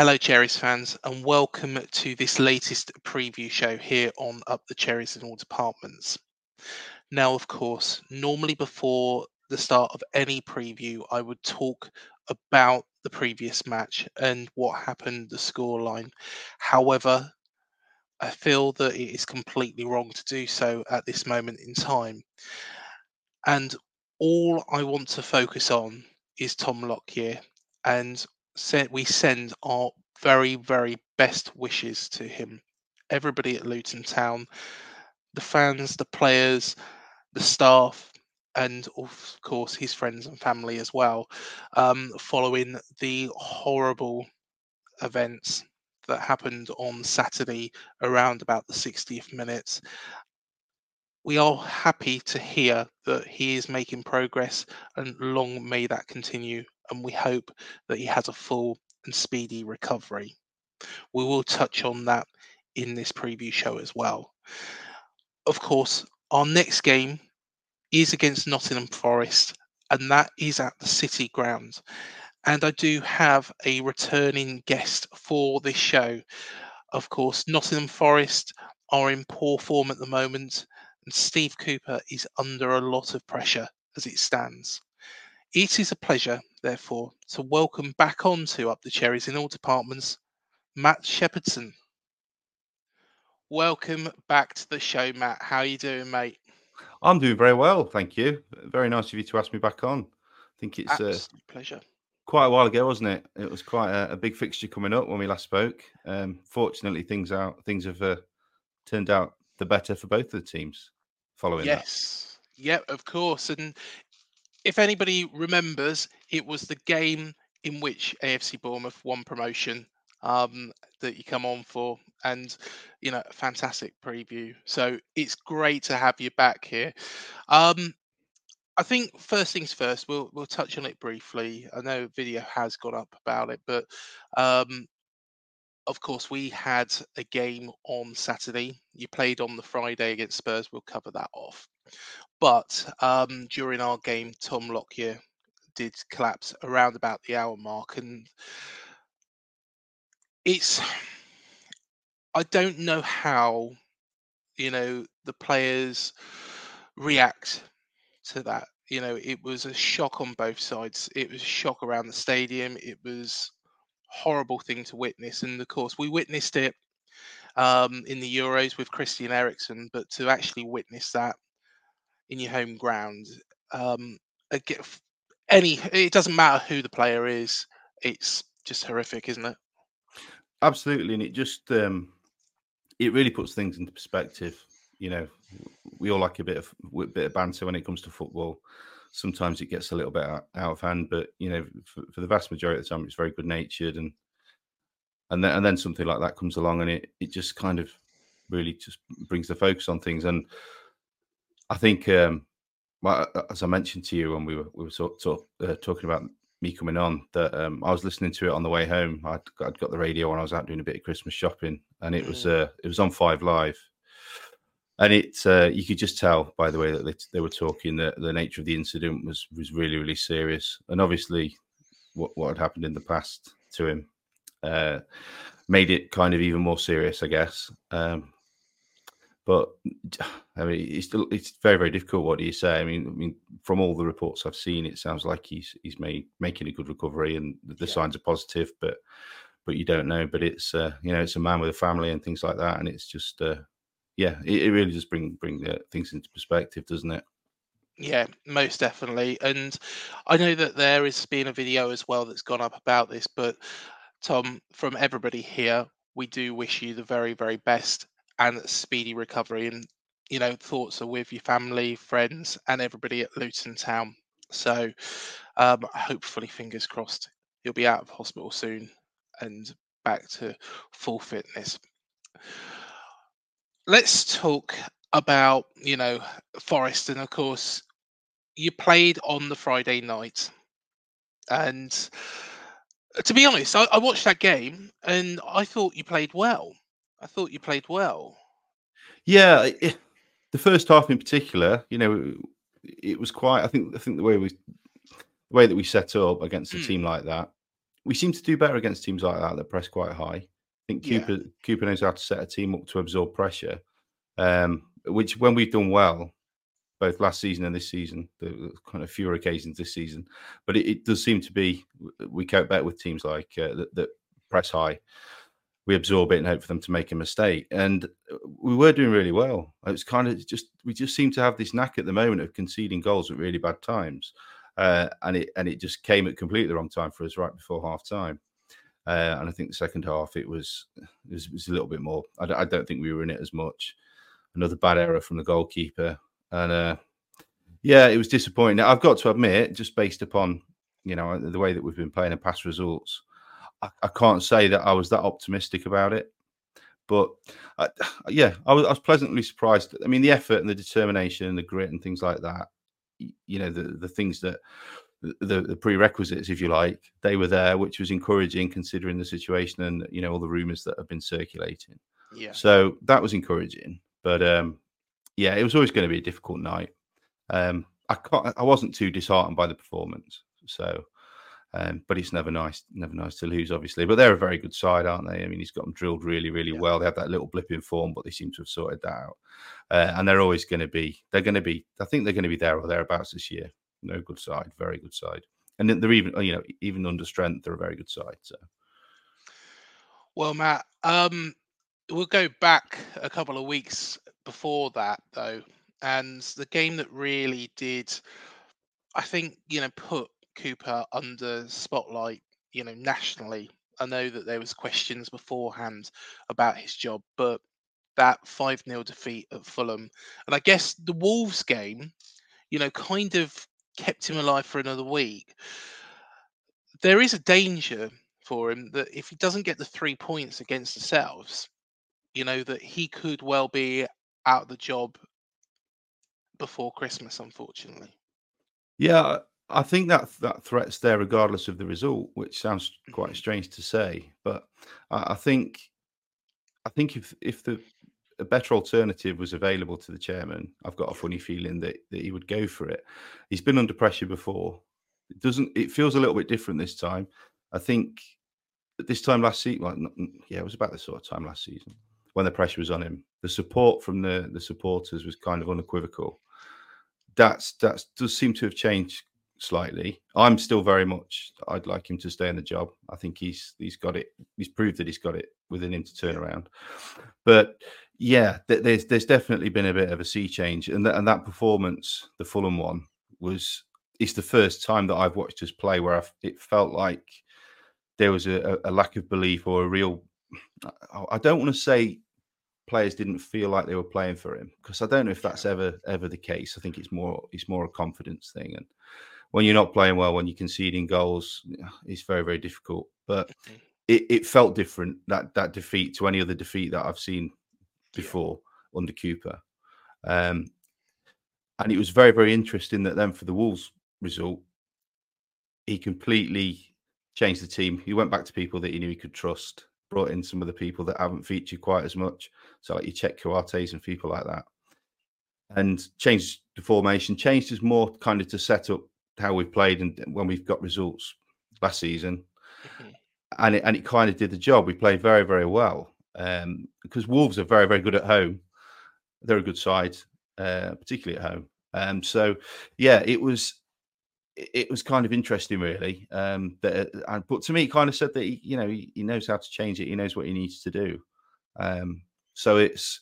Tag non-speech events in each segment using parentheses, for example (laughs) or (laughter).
Hello, Cherries fans, and welcome to this latest preview show here on Up the Cherries in All Departments. Now, of course, normally before the start of any preview, I would talk about the previous match and what happened, the scoreline. However, I feel that it is completely wrong to do so at this moment in time. And all I want to focus on is Tom Lockyer and we send our very, very best wishes to him. Everybody at Luton Town, the fans, the players, the staff, and of course his friends and family as well, um, following the horrible events that happened on Saturday around about the 60th minute. We are happy to hear that he is making progress and long may that continue and we hope that he has a full and speedy recovery. We will touch on that in this preview show as well. Of course, our next game is against Nottingham Forest, and that is at the City Ground. And I do have a returning guest for this show. Of course, Nottingham Forest are in poor form at the moment, and Steve Cooper is under a lot of pressure as it stands. It is a pleasure, therefore, to welcome back onto Up the Cherries in all departments, Matt Shephardson. Welcome back to the show, Matt. How are you doing, mate? I'm doing very well, thank you. Very nice of you to ask me back on. I think it's uh, pleasure. Quite a while ago, wasn't it? It was quite a, a big fixture coming up when we last spoke. Um, fortunately, things out things have uh, turned out the better for both of the teams. Following yes, that. yeah, of course, and if anybody remembers, it was the game in which AFC Bournemouth won promotion um, that you come on for, and you know, fantastic preview. So it's great to have you back here. Um, I think first things first, we'll we'll touch on it briefly. I know video has gone up about it, but um, of course we had a game on Saturday. You played on the Friday against Spurs. We'll cover that off. But um, during our game, Tom Lockyer did collapse around about the hour mark, and it's I don't know how you know the players react to that. You know, it was a shock on both sides. It was a shock around the stadium. It was horrible thing to witness, and of course, we witnessed it um, in the Euros with Christian Eriksen. But to actually witness that in your home ground. Um, any, it doesn't matter who the player is. It's just horrific, isn't it? Absolutely, and it just um, it really puts things into perspective. You know, we all like a bit of a bit of banter when it comes to football. Sometimes it gets a little bit out, out of hand, but you know, for, for, the vast majority of the time, it's very good natured, and and then and then something like that comes along, and it it just kind of really just brings the focus on things. And I think, um, well, as I mentioned to you when we were we were sort, sort uh, talking about me coming on, that um, I was listening to it on the way home. I'd, I'd, got the radio when I was out doing a bit of Christmas shopping, and it was mm. uh, it was on Five Live. And it uh, you could just tell by the way that they, they were talking that the nature of the incident was was really really serious, and obviously what what had happened in the past to him uh, made it kind of even more serious, I guess. Um, but (sighs) I mean, it's still it's very very difficult. What do you say? I mean, I mean, from all the reports I've seen, it sounds like he's he's made making a good recovery, and the yeah. signs are positive. But but you don't know. But it's uh, you know it's a man with a family and things like that, and it's just uh, yeah, it, it really does bring bring uh, things into perspective, doesn't it? Yeah, most definitely. And I know that there has been a video as well that's gone up about this, but Tom, from everybody here, we do wish you the very, very best and speedy recovery. And, you know, thoughts are with your family, friends, and everybody at Luton Town. So, um, hopefully, fingers crossed, you'll be out of hospital soon and back to full fitness. Let's talk about, you know, Forest. And of course, you played on the Friday night. And to be honest, I, I watched that game and I thought you played well. I thought you played well. Yeah, it, the first half in particular, you know, it was quite. I think. I think the way we, the way that we set up against a mm. team like that, we seem to do better against teams like that that press quite high. I think Cooper yeah. Cooper knows how to set a team up to absorb pressure, um, which when we've done well, both last season and this season. The kind of fewer occasions this season, but it, it does seem to be we cope better with teams like uh, that, that, press high. We absorb it and hope for them to make a mistake, and uh, we were doing really well. It's kind of just we just seem to have this knack at the moment of conceding goals at really bad times, uh, and it and it just came at completely the wrong time for us right before half time. Uh, and I think the second half it was it was, it was a little bit more. I don't, I don't think we were in it as much. Another bad error from the goalkeeper and uh, yeah, it was disappointing. Now, I've got to admit, just based upon you know the way that we've been playing and past results, I, I can't say that I was that optimistic about it. But uh, (sighs) yeah, I was, I was, pleasantly surprised. I mean, the effort and the determination and the grit and things like that. You know, the the things that the, the prerequisites, if you like, they were there, which was encouraging considering the situation and you know all the rumours that have been circulating. Yeah. So that was encouraging. But um, yeah, it was always going to be a difficult night. Um, I I wasn't too disheartened by the performance. So, um, but it's never nice, never nice to lose, obviously. But they're a very good side, aren't they? I mean, he's got them drilled really, really yeah. well. They had that little blip in form, but they seem to have sorted that out. Uh, and they're always going to be, they're going to be, I think they're going to be there or thereabouts this year. No good side, very good side. And they're even, you know, even under strength, they're a very good side. So, well, Matt, um, we'll go back a couple of weeks before that though, and the game that really did, I think, you know, put Cooper under spotlight, you know, nationally. I know that there was questions beforehand about his job, but that 5 0 defeat at Fulham, and I guess the Wolves game, you know, kind of kept him alive for another week. There is a danger for him that if he doesn't get the three points against the Selves, you know, that he could well be out of the job before Christmas, unfortunately. Yeah, I think that that threat's there regardless of the result, which sounds quite mm-hmm. strange to say, but I, I think I think if if the a better alternative was available to the chairman, I've got a funny feeling that, that he would go for it. He's been under pressure before. It doesn't. It feels a little bit different this time. I think this time last season, well, yeah, it was about the sort of time last season when the pressure was on him. The support from the the supporters was kind of unequivocal. That's that does seem to have changed slightly. I'm still very much. I'd like him to stay in the job. I think he's he's got it. He's proved that he's got it within him to turn around. But yeah, there's there's definitely been a bit of a sea change, and that and that performance, the Fulham one, was it's the first time that I've watched us play where I've, it felt like there was a, a lack of belief or a real I don't want to say players didn't feel like they were playing for him because I don't know if that's ever ever the case. I think it's more it's more a confidence thing, and when you're not playing well, when you're conceding goals, it's very very difficult. But it, it felt different that that defeat to any other defeat that I've seen before yeah. under Cooper, um, and it was very very interesting that then for the Wolves result, he completely changed the team. He went back to people that he knew he could trust brought in some of the people that haven't featured quite as much. So like Cheikhou Kouyatés and people like that. and changed the formation, changed us more kind of to set up how we've played and when we've got results last season. Mm-hmm. And it, and it kind of did the job. We played very, very well um, because Wolves are very, very good at home. They're a good side, uh, particularly at home. Um, so, yeah, it was it was kind of interesting, really. Um, that, uh, but to me, kind of said that he, you know he, he, knows how to change it. He knows what he needs to do. Um, so it's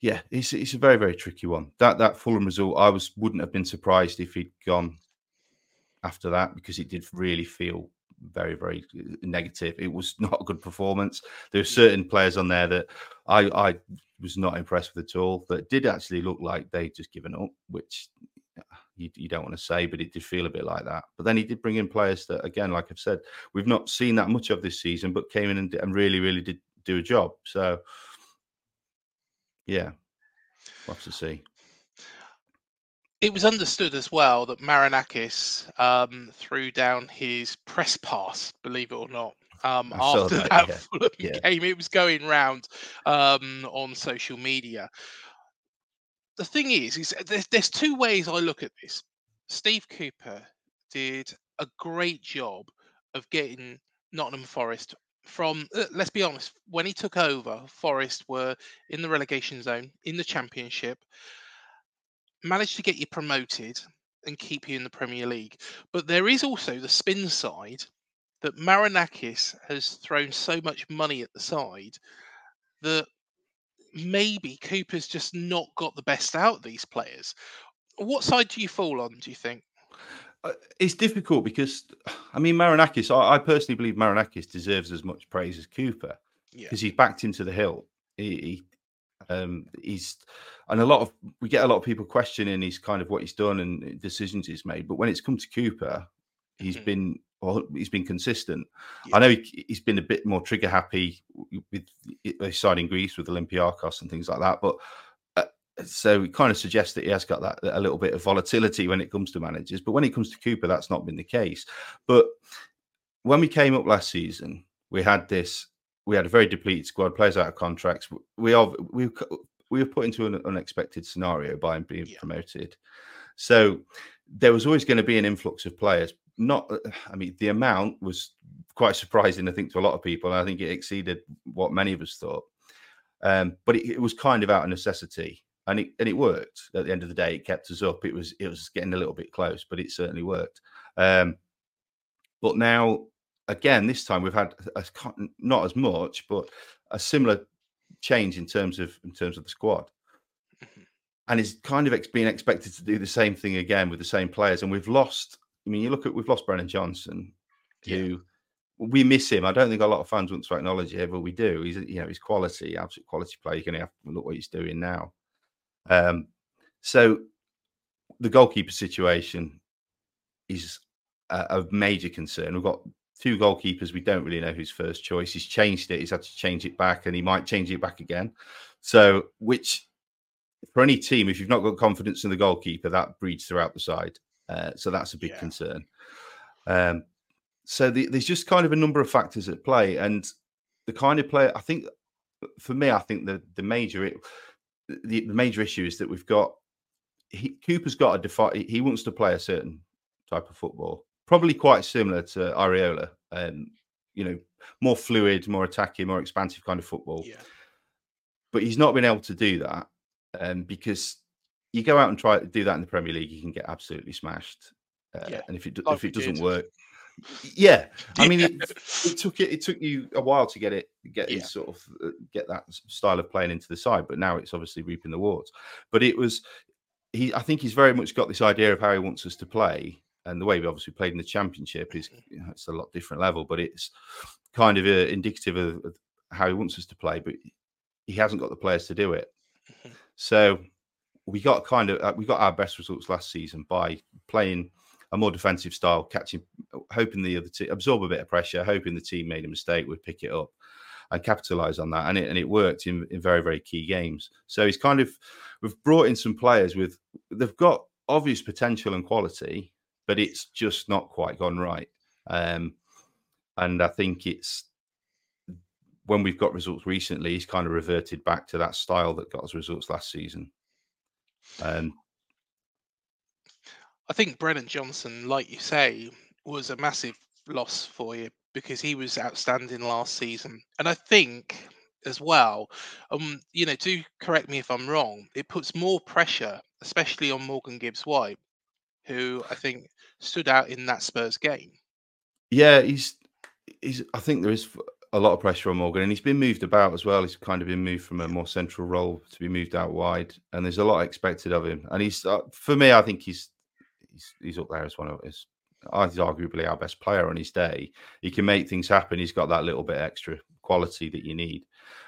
yeah, it's it's a very very tricky one. That that Fulham result, I was wouldn't have been surprised if he'd gone after that because it did really feel very very uh, negative. It was (laughs) not a good performance. There are certain players on there that I I was not impressed with at all. That did actually look like they'd just given up, which you, you, don't want to say, but it did feel a bit like that. But then he did bring in players that, again, like I've said, we've not seen that much of this season, but came in and, and really, really did do a job. So, yeah, we'll have to see. It was understood as well that Marinakis um, threw down his press pass, believe it or not, um, after that, that yeah. yeah. game. It was going round um, on social media the thing is, is there's, there's two ways I look at this. Steve Cooper did a great job of getting Nottingham Forest from let's be honest when he took over forest were in the relegation zone in the championship managed to get you promoted and keep you in the premier league but there is also the spin side that marinakis has thrown so much money at the side that maybe Cooper's just not got the best out of these players. What side do you fall on, do you think? Uh, it's difficult because, I mean, Marinakis, I, I, personally believe Marinakis deserves as much praise as Cooper because yeah. he's backed into the hill. He, he um, he's, and a lot of, we get a lot of people questioning his kind of what he's done and decisions he's made. But when it's come to Cooper, he's mm-hmm. been well, he's been consistent. Yeah. I know he, has been a bit more trigger happy with signing Greece with Olympiacos and things like that, but uh, so it kind of suggests that he has got that a little bit of volatility when it comes to managers. But when it comes to Cooper, that's not been the case. But when we came up last season, we had this. We had a very depleted squad, players out of contracts. We are we we were put into an unexpected scenario by being yeah. promoted. So there was always going to be an influx of players, not (sighs) i mean the amount was quite surprising i think to a lot of people i think it exceeded what many of us thought um, but it, it, was kind of out of necessity and it and it worked at the end of the day it kept us up it was it was getting a little bit close but it certainly worked um, but now again this time we've had a, not as much but a similar change in terms of in terms of the squad mm-hmm. and is kind of being expected to do the same thing again with the same players and we've lost I mean, you look at we've lost Brennan Johnson, who yeah. we miss him. I don't think a lot of fans want to acknowledge it, but we do. He's you know he's quality, absolute quality player. You can have to look what he's doing now. Um, so the goalkeeper situation is a, a major concern. We've got two goalkeepers. We don't really know who's first choice. He's changed it. He's had to change it back, and he might change it back again. So, which for any team, if you've not got confidence in the goalkeeper, that breeds throughout the side. Uh, so that's a big yeah. concern. Um, so the, there's just kind of a number of factors at play, and the kind of player I think, for me, I think the the major the, the major issue is that we've got he, Cooper's got a defi- he wants to play a certain type of football, probably quite similar to Iraola, and you know, more fluid, more attacking, more expansive kind of football. Yeah. But he's not been able to do that um, because you go out and try to do that in the Premier League, you can get absolutely smashed. Uh, yeah. And if it like if it doesn't did. work, (laughs) yeah, I mean, it, it, took it. It took you a while to get it, get yeah. sort of uh, get that style of playing into the side. But now it's obviously reaping the rewards. But it was he. I think he's very much got this idea of how he wants us to play, and the way we obviously played in the Championship is you know, it's a lot different level. But it's kind of uh, indicative of, of how he wants us to play. But he hasn't got the players to do it. Mm-hmm. So we got kind of uh, we got our best results last season by playing a more defensive style, catching, hoping the other team absorb a bit of pressure, hoping the team made a mistake, would pick it up and capitalize on that, and it and it worked in, in very very key games. So he's kind of we've brought in some players with they've got obvious potential and quality, but it's just not quite gone right. Um, and I think it's when we've got results recently, he's kind of reverted back to that style that got us results last season. Um, I think Brennan Johnson, like you say, was a massive loss for you because he was outstanding last season. And I think as well, um, you know, do correct me if I'm wrong, it puts more pressure, especially on Morgan Gibbs White, who I think stood out in that Spurs game. yeah, he's he's. I think there is a lot of pressure on Morgan, and he's been moved about as well. He's kind of been moved from a more central role to be moved out wide, and there's a lot expected of him. And he's, uh, for me, I think he's he's he's up there as one of his. He's arguably our best player on his day. He can make things happen. He's got that little bit extra quality that you need,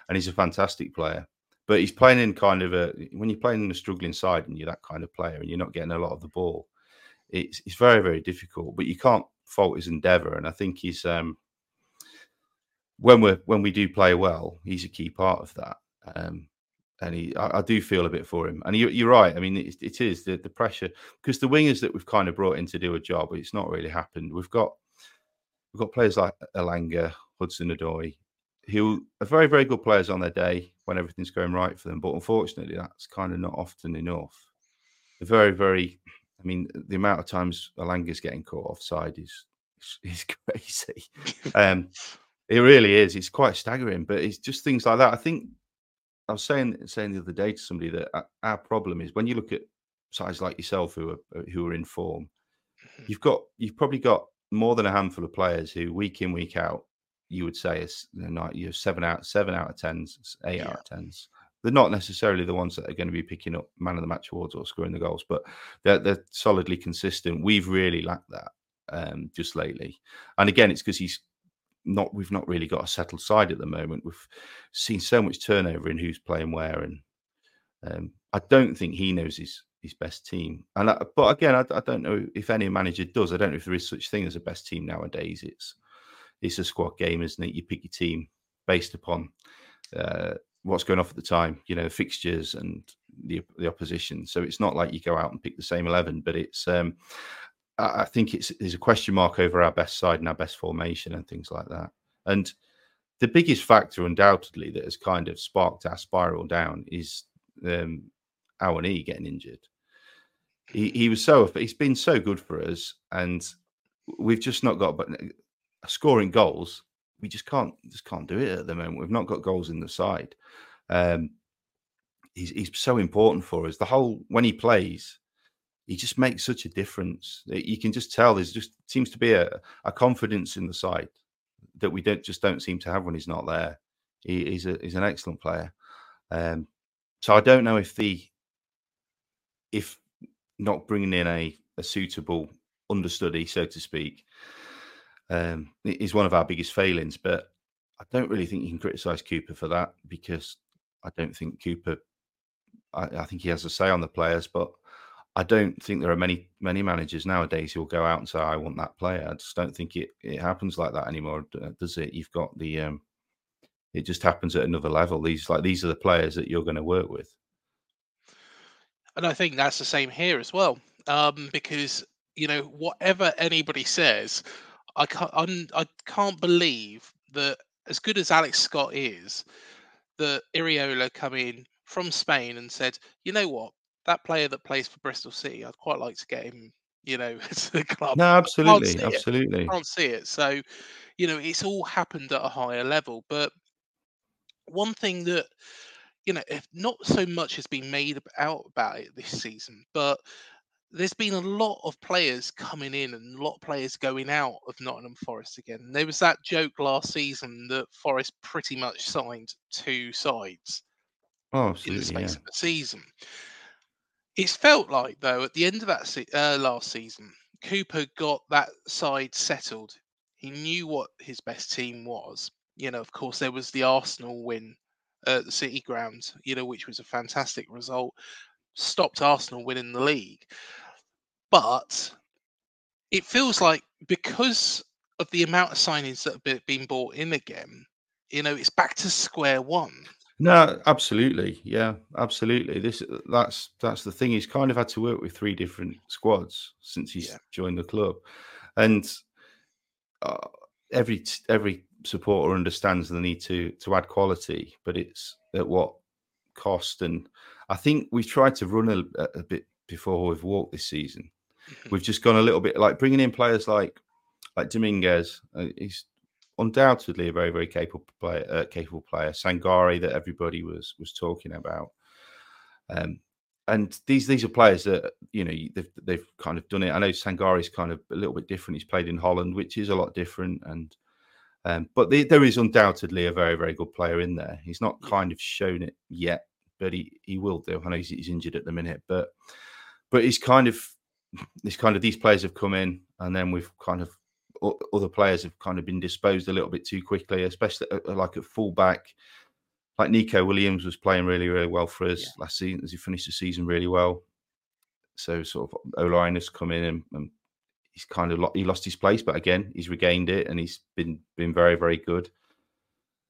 and he's a fantastic player. But he's playing in kind of a when you're playing in a struggling side and you're that kind of player and you're not getting a lot of the ball, it's it's very very difficult. But you can't fault his endeavour, and I think he's um when we when we do play well, he's a key part of that. Um, and he, I, I, do feel a bit for him. And you, are right. I mean, it, it is the, the pressure because the wingers that we've kind of brought in to do a job, it's not really happened. We've got we've got players like Elanga, Hudson Odoi, who are very very good players on their day when everything's going right for them. But unfortunately, that's kind of not often enough. They're very very. I mean, the amount of times Elanga's getting caught offside is (laughs) is crazy. um, it really is. It's quite staggering, but it's just things like that. I think I was saying saying the other day to somebody that our problem is when you look at sides like yourself who are who are in form, mm-hmm. you've got you've probably got more than a handful of players who week in week out you would say is you know, seven out seven out of tens, eight yeah. out of tens. They're not necessarily the ones that are going to be picking up man of the match awards or scoring the goals, but they're they're solidly consistent. We've really lacked that um, just lately, and again, it's because he's not we've not really got a settled side at the moment. We've seen so much turnover in who's playing where, and um, I don't think he knows his his best team. And I, but again, I, I, don't know if any manager does. I don't know if there is such thing as a best team nowadays. It's it's a squad game, isn't it? You pick your team based upon uh, what's going off at the time. You know, the fixtures and the the opposition. So it's not like you go out and pick the same eleven, but it's um, I think it's there's a question mark over our best side and our best formation and things like that. And the biggest factor, undoubtedly, that has kind of sparked our spiral down is um, Awoniyi getting injured. He, he was so he's been so good for us, and we've just not got but scoring goals. We just can't just can't do it at the moment. We've not got goals in the side. Um, he's he's so important for us. The whole when he plays, he just makes such a difference. You can just tell there's just seems to be a, a confidence in the side that we don't just don't seem to have when he's not there. He, he's a he's an excellent player. Um, so I don't know if the if not bringing in a, a suitable understudy, so to speak, um, is one of our biggest failings. But I don't really think you can criticise Cooper for that because I don't think Cooper. I, I think he has a say on the players, but I don't think there are many many managers nowadays who will go out and say, "I want that player." I just don't think it it happens like that anymore, does it? You've got the um, it just happens at another level. These like these are the players that you're going to work with, and I think that's the same here as well, um, because you know whatever anybody says, I can't I'm, I can't believe that as good as Alex Scott is, that Iraola come in from Spain and said, "You know what? that player that plays for Bristol City, I'd quite like to get him, you know, (laughs) to the club. No, absolutely, absolutely. It. Can't see it. So, you know, it's all happened at a higher level. But one thing that, you know, if not so much has been made out about it this season, but there's been a lot of players coming in and a lot of players going out of Nottingham Forest again. There was that joke last season that Forest pretty much signed two sides oh, in the space yeah. of a season. It's felt like though at the end of that se- uh, last season, Cooper got that side settled. He knew what his best team was. You know, of course, there was the Arsenal win at the City Ground. You know, which was a fantastic result. Stopped Arsenal winning the league, but it feels like because of the amount of signings that have been bought in again, you know, it's back to square one. No, absolutely. Yeah, absolutely. This that's that's the thing. He's kind of had to work with three different squads since he's yeah. joined the club, and uh, every every supporter understands the need to to add quality, but it's at what cost. And I think we've tried to run a, a bit before we've walked this season. We've just gone a little bit like bringing in players like like Dominguez. Uh, he's undoubtedly a very very capable player. Uh, capable player. Sangaré that everybody was was talking about. Um, and these these are players that you know they've they've kind of done it. I know Sangaré's kind of a little bit different. He's played in Holland, which is a lot different, and um, but the, there is undoubtedly a very very good player in there. He's not kind of shown it yet, but he he will do. I know he's, he's injured at the minute, but but he's kind of this kind of these players have come in, and then we've kind of other players have kind of been disposed a little bit too quickly, especially uh, like at fullback. Like Neco Williams was playing really, really well for us Yeah. last season as he finished the season really well. So sort of Ola Aina has come in and, and he's kind of lo- he lost his place, but again he's regained it and he's been been very, very good.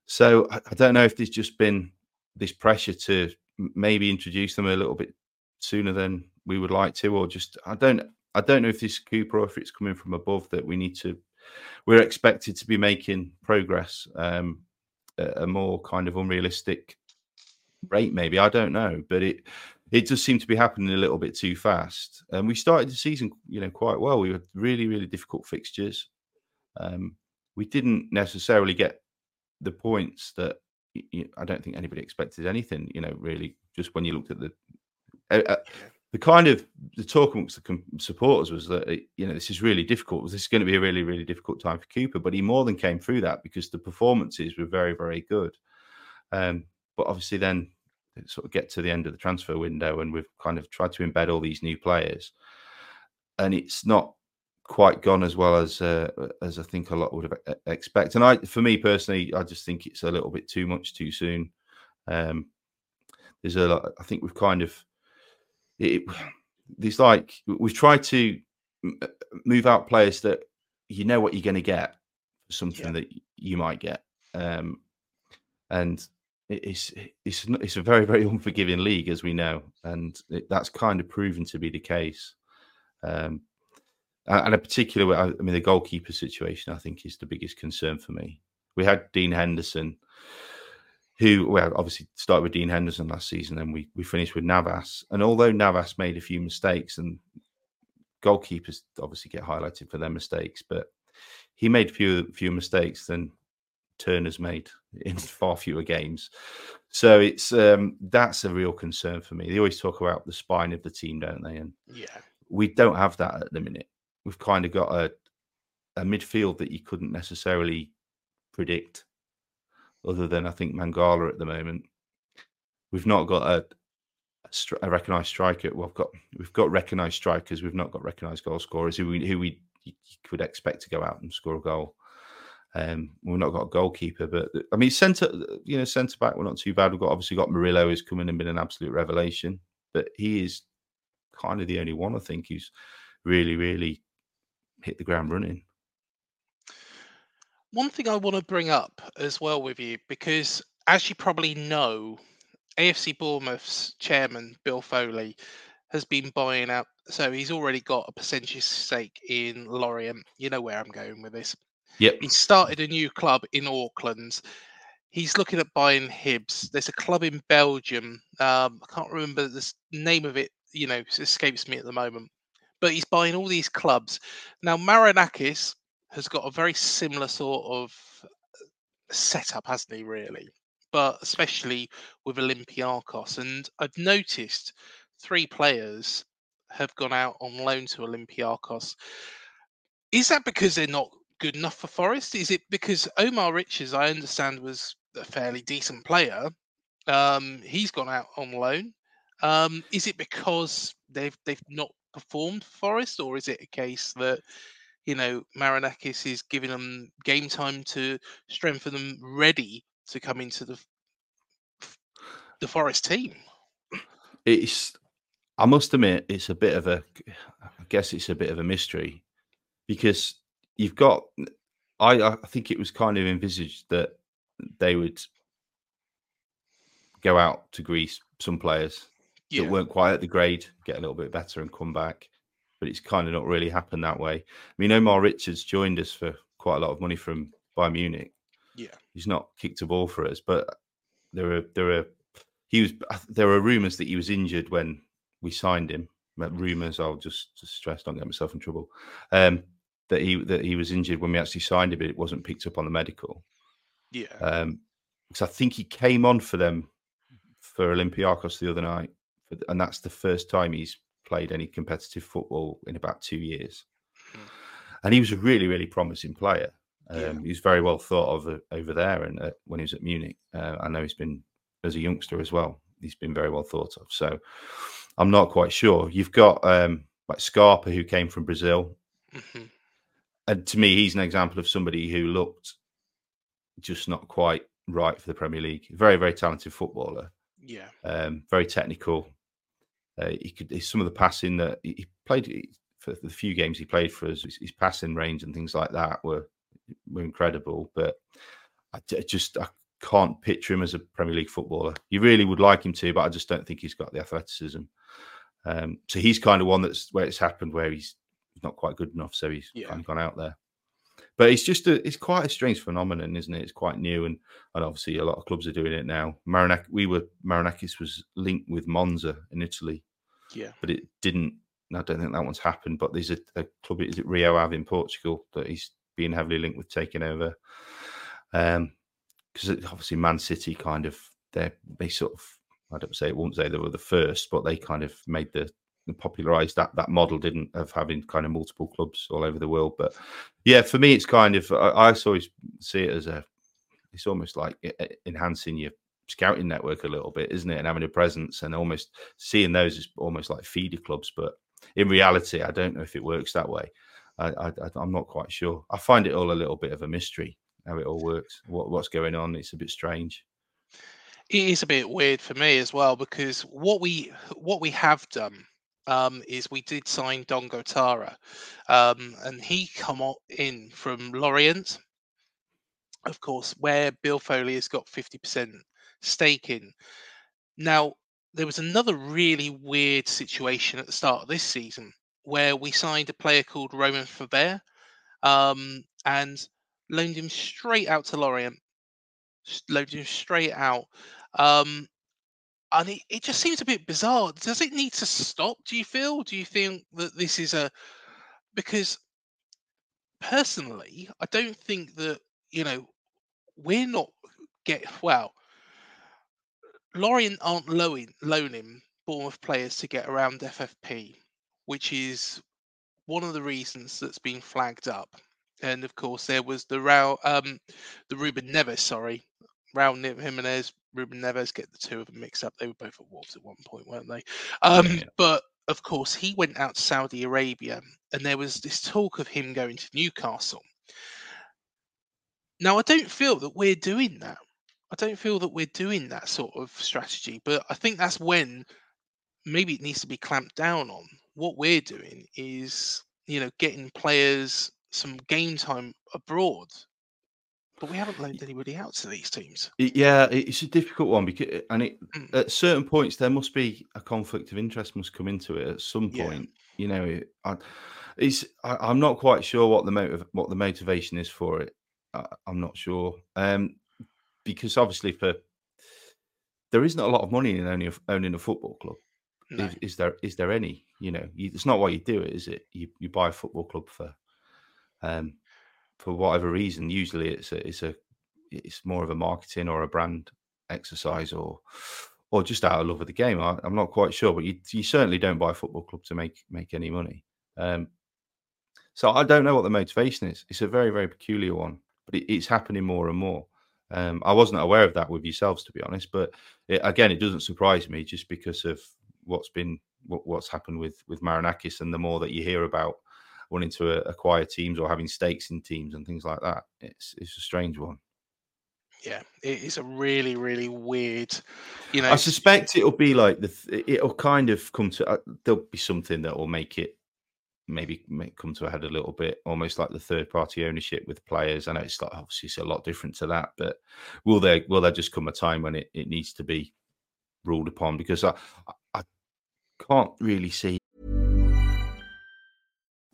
So I, I don't know if there's just been this pressure to maybe introduce them a little bit sooner than we would like to, or just I don't I don't know if this is Cooper or if it's coming from above that we need to we're expected to be making progress um, at a more kind of unrealistic rate, maybe I don't know, but it it does seem to be happening a little bit too fast. And we started the season, you know, quite well. We had really really difficult fixtures. Um, we didn't necessarily get the points that you, i don't think anybody expected anything. You know, really, just when you looked at the uh, uh, the kind of the talk amongst the supporters was that uh, you know this is really difficult. This is going to be a really really difficult time for Cooper, but he more than came through that because the performances were very very good. Um, but obviously, then sort of get to the end of the transfer window, and we've kind of tried to embed all these new players, and it's not quite gone as well as uh, as I think a lot would have expect. And I, for me personally, I just think it's a little bit too much too soon. Um, there's a lot. I think we've kind of it. There's like we've tried to uh, move out players that you know what you're going to get something Yeah. that you might get, um, and it's it's it's a very very (laughs) unforgiving league as we know, and it, that's kind of proven to be the case. Um, and a particular, I mean, the goalkeeper situation, I think, is the biggest concern for me. We had Dean Henderson, who, well, obviously started with Dean Henderson last season, and we we finished with Navas. And although Navas made a few mistakes, and goalkeepers obviously get highlighted for their mistakes, but he made fewer fewer mistakes than Turner's made in (laughs) far fewer games. So it's um, that's a real concern for me. They always talk about the spine of the team, don't they? And Yeah. we don't have that at the minute. We've kind of got a a midfield that you couldn't necessarily predict, other than I think Mangala at the moment. We've not got a a, a recognised striker. We've got we've got recognised strikers. We've not got recognised goal scorers who we who we could expect to go out and score a goal. Um, we've not got a goalkeeper, but I mean, centre you know centre back we're not too bad. We've got obviously got Murillo who's come in and been an absolute revelation, but he is kind of the only one I think who's really really hit the ground running. One thing I want to bring up as well with you, because as you probably know, AFC Bournemouth's chairman, Bill Foley, has been buying out. So he's already got a percentage stake in Lorient. You know where I'm going with this. Yep. He started a new club in Auckland. He's looking at buying Hibs. There's a club in Belgium. Um, I can't remember the name of it. You know, escapes me at the moment. But he's buying all these clubs now. Marinakis has got a very similar sort of setup, hasn't he? Really, but especially with Olympiacos. And I've noticed three players have gone out on loan to Olympiacos. Is that because they're not good enough for Forest? Is it because Omar Richards, I understand, was a fairly decent player? Um, he's gone out on loan. Um, is it because they've they've not performed for Forest, or is it a case that you know Marinakis is giving them game time to strengthen them ready to come into the the Forest team? It's I must admit it's a bit of a I guess it's a bit of a mystery because you've got I I think it was kind of envisaged that they would go out to Greece some players Yeah, that weren't quite at the grade, get a little bit better and come back. But it's kind of not really happened that way. I mean, Omar Richards joined us for quite a lot of money from Bayern Munich. yeah, He's not kicked a ball for us, but there are there are he was. There were rumours that he was injured when we signed him. Rumours. I'll just, just stress, don't get myself in trouble. Um, that he that he was injured when we actually signed him, but it wasn't picked up on the medical. Yeah. Um, because I think he came on for them for Olympiacos the other night, and that's the first time he's played any competitive football in about two years. Mm. And he was a really, really promising player. Um, yeah. He was very well thought of uh, over there, and uh, when he was at Munich, uh, I know he's been as a youngster as well. He's been very well thought of. So I'm not quite sure. You've got um, like Scarpa, who came from Brazil, mm-hmm. and to me, he's an example of somebody who looked just not quite right for the Premier League. Very, very talented footballer. Yeah. Um, very technical. Uh, he could some of the passing that he played for the few games he played for us. His, his passing range and things like that were were incredible. But I, just I can't picture him as a Premier League footballer. You really would like him to, but I just don't think he's got the athleticism. Um, so he's kind of one that's where it's happened where he's not quite good enough, so he's yeah. kind of gone out there. But it's just a, it's quite a strange phenomenon, isn't it? It's quite new, and and obviously a lot of clubs are doing it now. Marinak, we were Marinakis was linked with Monza in Italy, yeah, but it didn't. I don't think that one's happened. But there's a, a club, is it Rio Ave in Portugal, that he's being heavily linked with taking over. Um, because obviously Man City kind of they they sort of I don't say it won't say they were the first, but they kind of made the popularized that that model didn't of having kind of multiple clubs all over the world. But yeah for me it's kind of i, I always see it as a it's almost like enhancing your scouting network a little bit isn't it? And having a presence and almost seeing those as almost like feeder clubs. But in reality i don't know if it works that way. I, i'm not quite sure. I find it all a little bit of a mystery how it all works what, what's going on. It's a bit strange. It is a bit weird for me as well because what we what we have done um, is we did sign Dango Ouattara, um, and he come in from Lorient, of course, where Bill Foley has got 50% stake in. Now, there was another really weird situation at the start of this season where we signed a player called Romain Faivre um, and loaned him straight out to Lorient, loaned him straight out. Um, and it, it just seems a bit bizarre. Does it need to stop? Do you feel? Do you think that this is a because personally, I don't think that you know we're not get well. Lorient aren't loaning loaning Bournemouth players to get around FFP, which is one of the reasons that's been flagged up. And of course, there was the row, um, the Ruben Neves, sorry, Raul Jimenez Ruben Neves get the two of them mixed up. They were both at Wolves at one point, weren't they? Um, yeah. But of course, he went out to Saudi Arabia, and there was this talk of him going to Newcastle. Now, I don't feel that we're doing that. I don't feel that we're doing that sort of strategy, but I think that's when maybe it needs to be clamped down on. What we're doing is, you know, getting players some game time abroad but we haven't loaned anybody out to these teams. Yeah, it's a difficult one because, and it, mm. at certain points there must be a conflict of interest must come into it at some point. Yeah. You know, I, it's I, am not quite sure what the motive, what the motivation is for it. I, am not sure, um, because obviously for there isn't a lot of money in owning a, owning a football club. No. Is, is, there is there any? You know, you, it's not why you do it, is it? You you buy a football club for um, for whatever reason. Usually, it's a, it's a it's more of a marketing or a brand exercise, or or just out of love of the game. I, am not quite sure, but you you certainly don't buy a football club to make make any money. Um, so I don't know what the motivation is. It's a very very peculiar one, but it, it's happening more and more. Um, I wasn't aware of that with yourselves, to be honest. But it, again, it doesn't surprise me just because of what's been what, what's happened with with Marinakis, and the more that you hear about wanting to uh, acquire teams or having stakes in teams and things like that. It's it's a strange one. Yeah, it is a really really weird. You know, I suspect it'll be like the it'll kind of come to uh, there'll be something that will make it maybe make, come to a head a little bit, almost like the third party ownership with players. I know it's like obviously it's a lot different to that, but will there will there just come a time when it, it needs to be ruled upon? Because I I can't really see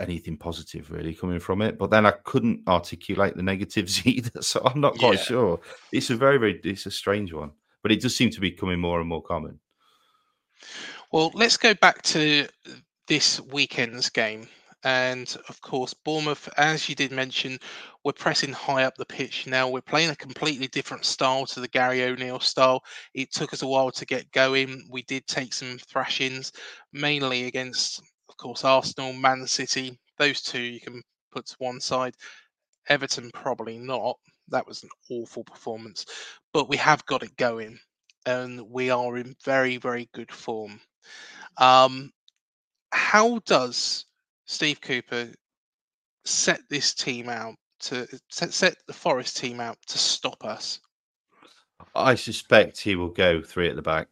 anything positive really coming from it. But then I couldn't articulate the negatives (laughs) either, so I'm not quite Yeah. sure. It's a very, very, it's a strange one, but it does seem to be becoming more and more common. Well, let's go back to this weekend's game. And of course, Bournemouth, as you did mention, we're pressing high up the pitch now. We're playing a completely different style to the Gary O'Neil style. It took us a while to get going. We did take some thrashings, mainly against, course, Arsenal, Man City. Those two you can put to one side. Everton, probably not. That was an awful performance. But we have got it going, and we are in very, very good form. Um, how does Steve Cooper set this team out to set, set the Forest team out to stop us? I suspect he will go three at the back.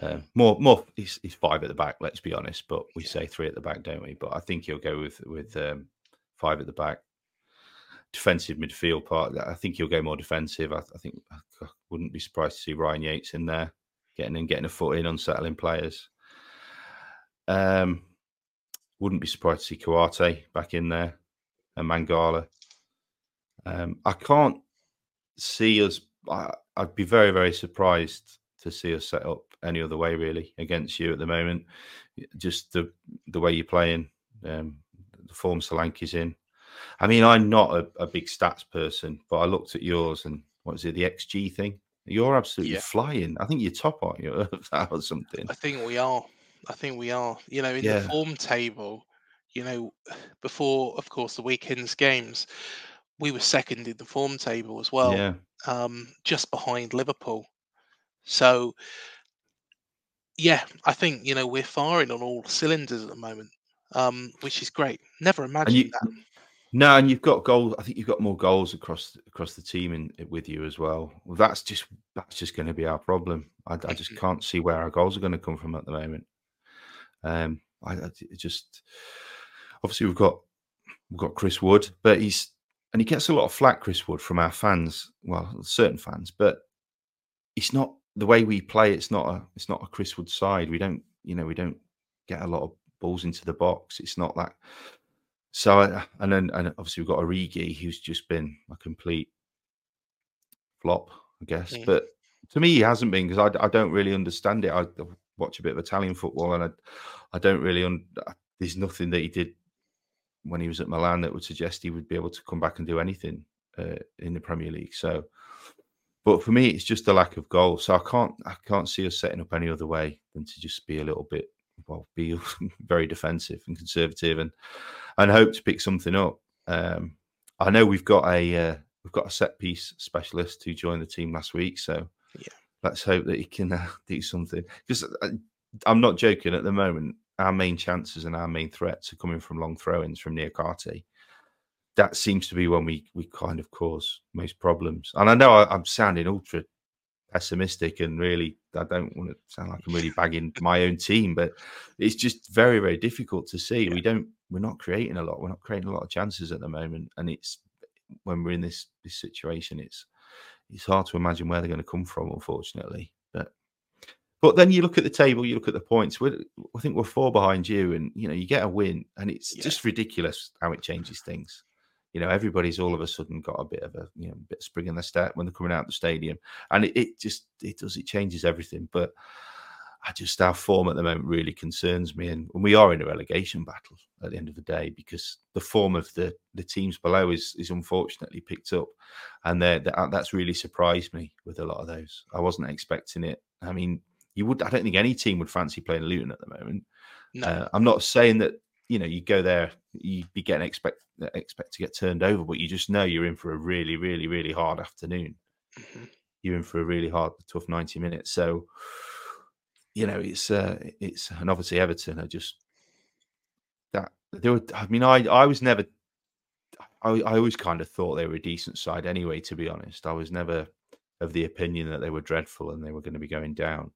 Uh, more, more. He's, he's five at the back. Let's be honest, but we say three at the back, don't we? But I think he'll go with with um, five at the back. Defensive midfield part. I think he'll go more defensive. I, I think I wouldn't be surprised to see Ryan Yates in there, getting in, getting a foot in, unsettling players. Um, wouldn't be surprised to see Kouyaté back in there and Mangala. Um, I can't see us. I, I'd be very, very surprised to see us set up any other way really against you at the moment. Just the the way you're playing, um, the form Solanke's in. I mean, I'm not a, a big stats person, but I looked at yours and what is it, the XG thing? You're absolutely Yeah. flying. I think you're top, aren't you, (laughs) of that or something? I think we are. I think we are. You know, in Yeah. the form table, you know, before, of course, the weekend's games, we were second in the form table as well. yeah. um, just behind Liverpool. So, yeah, I think you know we're firing on all cylinders at the moment, um, which is great. Never imagined you- that. No, and you've got goals. I think you've got more goals across across the team in with you as well. Well, that's just that's just going to be our problem. I, I just (laughs) can't see where our goals are going to come from at the moment. Um, I, I just obviously we've got we've got Chris Wood, but he's and he gets a lot of flack, Chris Wood, from our fans. Well, certain fans, but it's not the way we play. It's not a it's not a Chris Wood side. We don't you know we don't get a lot of balls into the box. It's not that. So uh, and then and obviously we've got Origi, who's just been a complete flop, I guess. Mm. But to me, he hasn't been because I, I don't really understand it. I watch a bit of Italian football, and I I don't really. Un, there's nothing that he did when he was at Milan that would suggest he would be able to come back and do anything uh, in the Premier League. So, but for me, it's just a lack of goal. So I can't I can't see us setting up any other way than to just be a little bit well, be (laughs) very defensive and conservative, and and hope to pick something up. Um, I know we've got a uh, we've got a set piece specialist who joined the team last week, so Yeah. let's hope that he can uh, (laughs) do something. Because I'm not joking. At the moment, our main chances and our main threats are coming from long throw-ins from Niakhaté. That seems to be when we we kind of cause most problems. And I know I, I'm sounding ultra pessimistic and really I don't want to sound like I'm really bagging my own team, but it's just very very difficult to see. We don't we're not creating a lot. We're not creating a lot of chances at the moment, and it's when we're in this this situation, it's it's hard to imagine where they're going to come from, unfortunately. But but then you look at the table, you look at the points. We're, I think we're four behind you, and you know you get a win, and it's Yeah. just ridiculous how it changes things. You know, everybody's all of a sudden got a bit of a you know bit of spring in their step when they're coming out of the stadium, and it, it just it does it changes everything. But I just our form at the moment really concerns me, and, and we are in a relegation battle at the end of the day because the form of the the teams below is is unfortunately picked up, and they're, that that's really surprised me with a lot of those. I wasn't expecting it. I mean, you would. I don't think any team would fancy playing Luton at the moment. No, Uh, I'm not saying that you know you go there, you'd be getting expect expect to get turned over, but you just know you're in for a really, really, really hard afternoon. Mhm. You're in for a really hard, tough 90 minutes. So, you know, it's uh, it's and obviously Everton are just that they were. I mean, I I was never. I, I always kind of thought they were a decent side anyway. To be honest, I was never of the opinion that they were dreadful and they were going to be going down.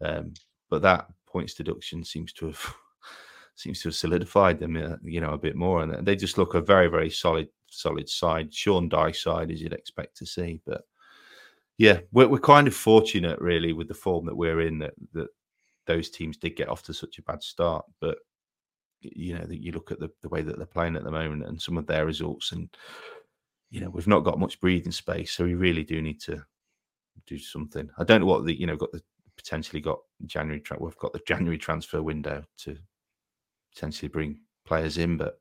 Um, but that points deduction seems to have seems to have solidified them, uh, you know, a bit more, and they just look a very, very solid, solid side. Sean Dyche side, as you'd expect to see, but yeah, we're, we're kind of fortunate, really, with the form that we're in, that that those teams did get off to such a bad start, but you know that you look at the, the way that they're playing at the moment and some of their results and you know we've not got much breathing space so we really do need to do something i don't know what the you know got the potentially got january tra- we've got the january transfer window to potentially bring players in but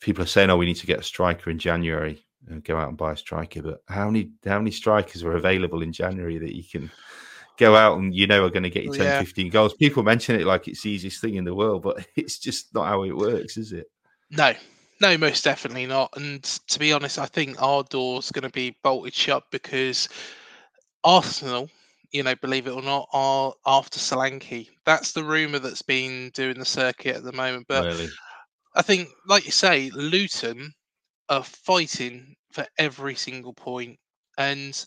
people are saying oh we need to get a striker in january and go out and buy a striker but how many how many strikers are available in january that you can go out and you know are going to get you Well, 10 yeah. 15 goals people mention it like it's the easiest thing in the world but (laughs) it's just not how it works is it no, no, most definitely not. And to be honest, I think our door's going to be bolted shut because Arsenal, you know, believe it or not, are after Solanke. That's the rumor that's been doing the circuit at the moment. But really I think, like you say, Luton are fighting for every single point, and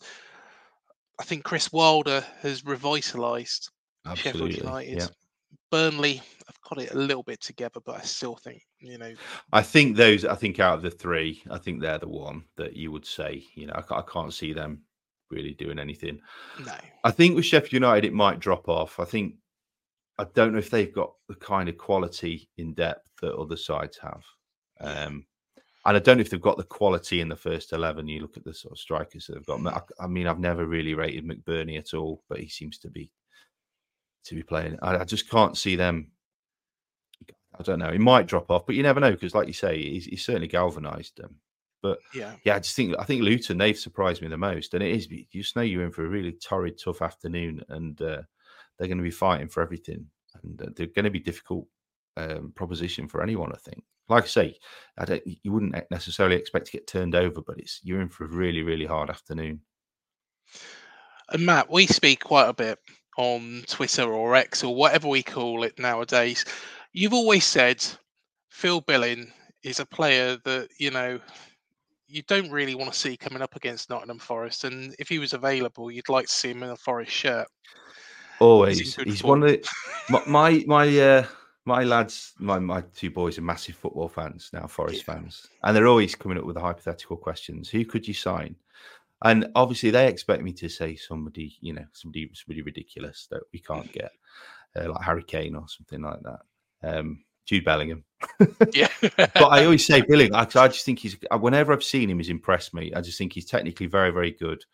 I think Chris Wilder has revitalised Sheffield United. yeah Burnley have got it a little bit together, but I still think you know, I think those. I think out of the three, I think they're the one that you would say. You know, I, I can't see them really doing anything. no, I think with Sheffield United, it might drop off. I think I don't know if they've got the kind of quality in depth that other sides have, um, and I don't know if they've got the quality in the first eleven. You look at the sort of strikers that they've got. I, I mean, I've never really rated McBurnie at all, but he seems to be to be playing. I, I just can't see them. I don't know. He might drop off, but you never know because, like you say, he's, he's certainly galvanised them. But yeah, yeah, I just think I think Luton they've surprised me the most, and it is you just know you're in for a really torrid, tough afternoon, and uh, they're going to be fighting for everything, and uh, they're going to be difficult um, proposition for anyone. I think, like I say, I don't you wouldn't necessarily expect to get turned over, but it's you're in for a really, really hard afternoon. And Matt, we speak quite a bit on Twitter or X or whatever we call it nowadays. You've always said Phil Billing is a player that, you know, you don't really want to see coming up against Nottingham Forest. And if he was available, you'd like to see him in a Forest shirt. Always, he's form. one of the, my my my, uh, my lads. My my two boys are massive football fans now, Forest Yeah. fans, and they're always coming up with the hypothetical questions. Who could you sign? And obviously, they expect me to say somebody, you know, somebody somebody ridiculous that we can't get, uh, like Harry Kane or something like that. Um, Jude Bellingham. Yeah. (laughs) but I always say Billing. I, I just think he's. Whenever I've seen him, he's impressed me. I just think he's technically very, very good.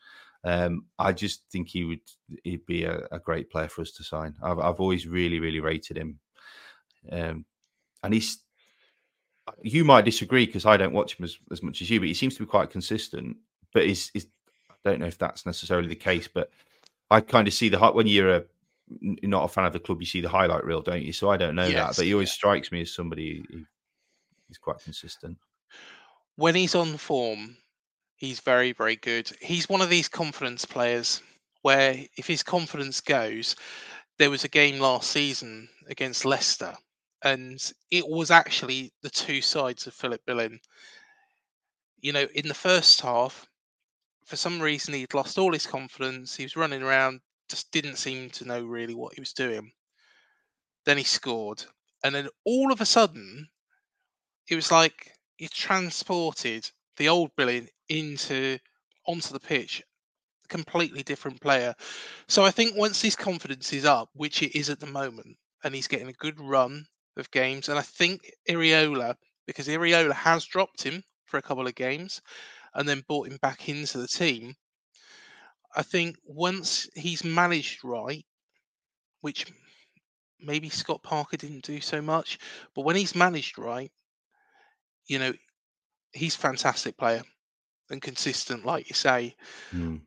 Um, I just think he would. He'd be a, a great player for us to sign. I've, I've always really, really rated him. Um, and he's. You might disagree because I don't watch him as, as much as you, but he seems to be quite consistent. But he's, he's I don't know if that's necessarily the case, but I kind of see the when you're a not a fan of the club, you see the highlight reel, don't you? So I don't know that, but he always yeah. strikes me as somebody who he's quite consistent. when he's on form, he's very, very good. He's one of these confidence players where if his confidence goes, there was a game last season against Leicester, and it was actually the two sides of Philip Billing. You know, in the first half, for some reason, he'd lost all his confidence. He was running around, just didn't seem to know really what he was doing. Then he scored, and then all of a sudden, it was like he transported the old Billing into onto the pitch, completely different player. So I think once his confidence is up, which it is at the moment, and he's getting a good run of games, and I think Iraola, because Iraola has dropped him for a couple of games and then brought him back into the team. I think once he's managed right, which maybe Scott Parker didn't do so much, but when he's managed right, you know, he's fantastic player and consistent, like you say. Mm.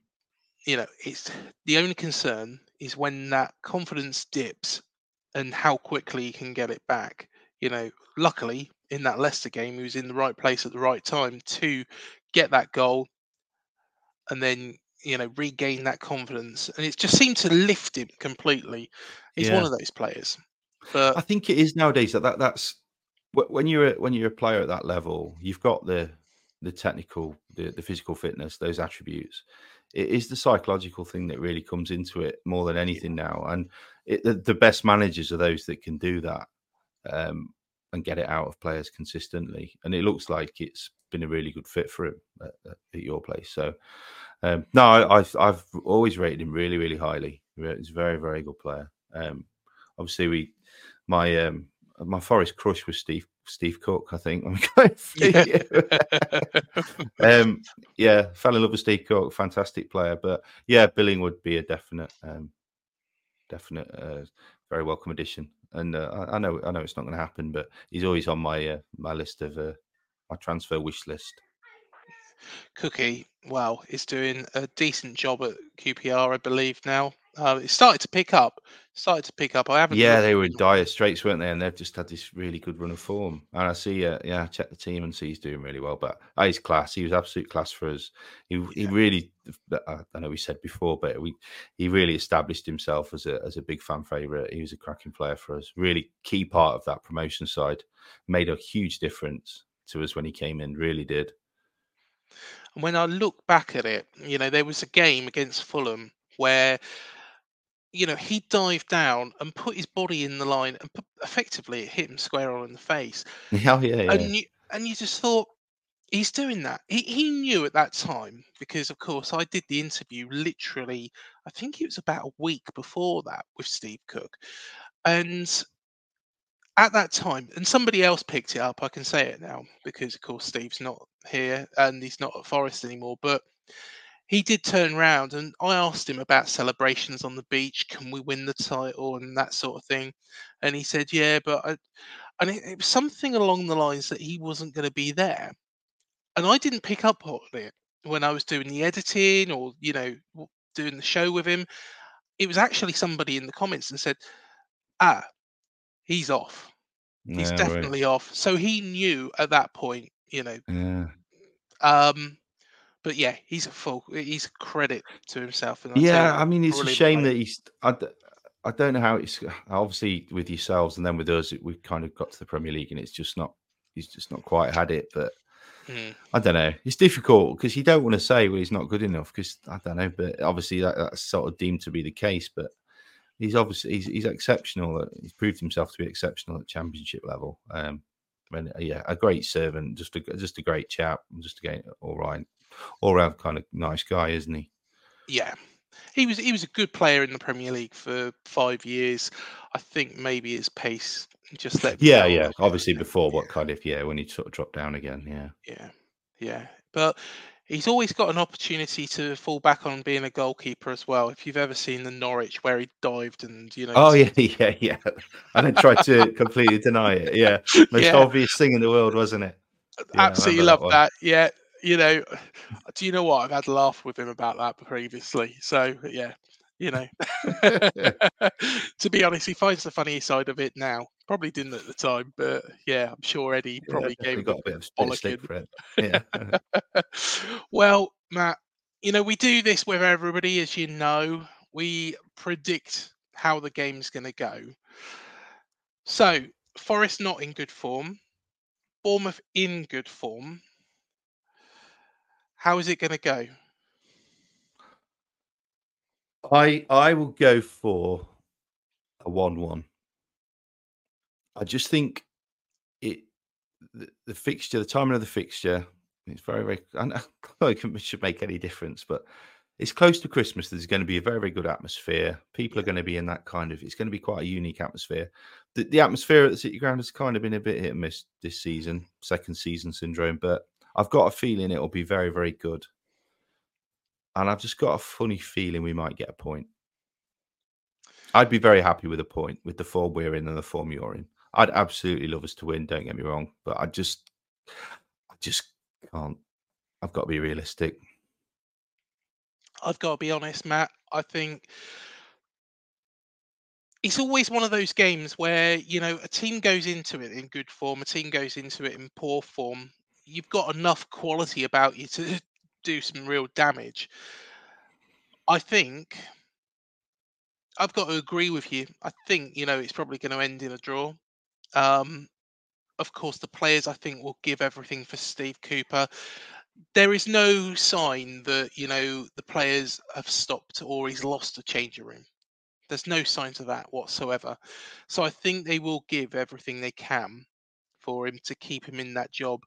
you know, it's the only concern is when that confidence dips and how quickly he can get it back. You know, luckily in that Leicester game, he was in the right place at the right time to get that goal and then you know regain that confidence and it just seemed to lift him completely he's Yeah. one of those players but I think it is nowadays that, that that's when you're a, when you're a player at that level, you've got the the technical, the, the physical fitness, those attributes. It is the psychological thing that really comes into it more than anything now, and it, the, the best managers are those that can do that um, and get it out of players consistently. And it looks like it's been a really good fit for him at, at- at your place. So um, no, I, I've I've always rated him really really highly. He's a very very good player. Um, obviously we my um my forest crush was Steve Steve Cook, I think. (laughs) when we got him. um yeah, fell in love with Steve Cook, fantastic player. But yeah, Billing would be a definite um definite uh, very welcome addition. And uh, I, I know I know it's not going to happen, but he's always on my uh, my list of uh, my transfer wish list. Cookie, well, is doing a decent job at QPR, I believe now. Uh, it started to pick up. Started to pick up. I haven't. Yeah, they were in dire straits, weren't they? And they've just had this really good run of form. And I see, uh, yeah, I check the team and see he's doing really well. But uh, he's class. He was absolute class for us. He he Yeah. really, I I know we said before, but we he really established himself as a as a big fan favorite. He was a cracking player for us. Really key part of that promotion side. Made a huge difference to us when he came in. Really did. And when I look back at it, you know, there was a game against Fulham where, you know, he dived down and put his body in the line and put, effectively it hit him square on in the face. Yeah, (laughs) oh, yeah, yeah. And you and you just thought he's doing that. He he knew at that time because of course I did the interview literally I think it was about a week before that with Steve Cook. And at that time, and somebody else picked it up, I can say it now because of course Steve's not here and he's not at Forest anymore, but he did turn round and I asked him about celebrations on the beach. Can we win the title and that sort of thing? And he said, Yeah, but I, and it, it was something along the lines that he wasn't going to be there. And I didn't pick up on it when I was doing the editing or, you know, doing the show with him. It was actually somebody in the comments and said, Ah, he's off. He's Yeah, right. definitely off. So he knew at that point, you know. Yeah. Um, but yeah, he's a full. He's a credit to himself. And Yeah, I mean, it's a shame that he's. I, I don't know how it's obviously with yourselves and then with us, we've kind of got to the Premier League and it's just not. He's just not quite had it, but Mm. I don't know. It's difficult because you don't want to say well he's not good enough because I don't know, but obviously that, that's sort of deemed to be the case. But he's obviously he's, he's exceptional. He's proved himself to be exceptional at Championship level. Um, and uh, yeah, a great servant, just a just a great chap, just again all right, all round kind of nice guy, isn't he? Yeah, he was. He was a good player in the Premier League for five years. I think maybe his pace just let. Yeah, yeah. Obviously, before what kind of yeah, when he sort of dropped down again, yeah. Yeah, yeah, but he's always got an opportunity to fall back on being a goalkeeper as well. If you've ever seen the Norwich where he dived and you know. Oh (laughs) yeah, yeah, yeah. And then tried to completely deny it. Yeah, (laughs) most Yeah. obvious thing in the world, wasn't it? Yeah, absolutely love one. that. Yeah, you know, (sighs) do you know what? I've had a laugh with him about that previously. So yeah, you know, (laughs) (laughs) to be honest, he finds the funny side of it now. Probably didn't at the time, but yeah, I'm sure Eddie Yeah, probably definitely gave got a bit of, bit of stick bollocking. for it. Yeah, (laughs) well, Matt, you know, we do this with everybody, as you know. We predict how the game's going to go. So, Forest not in good form, Bournemouth in good form. How is it going to go? I I will go for a one-one. I just think it the, the fixture, the timing of the fixture, it's very very. I know (laughs) it should make any difference, but it's close to Christmas. There's going to be a very very good atmosphere. People are going to be in that kind of. It's going to be quite a unique atmosphere. The, the atmosphere at the City Ground has kind of been a bit hit and miss this season, second season syndrome. But I've got a feeling it'll be very very good. And I've just got a funny feeling we might get a point. I'd be very happy with a point with the form we're in and the form you're in. I'd absolutely love us to win. Don't get me wrong, but I just, I just can't. I've got to be realistic. I've got to be honest, Matt. I think it's always one of those games where you know a team goes into it in good form, a team goes into it in poor form. You've got enough quality about you to do some real damage. I think I've got to agree with you. I think you know it's probably going to end in a draw. Um, of course, the players I think will give everything for Steve Cooper. There is no sign that you know the players have stopped or he's lost a changing room. There's no signs of that whatsoever. So I think they will give everything they can for him to keep him in that job.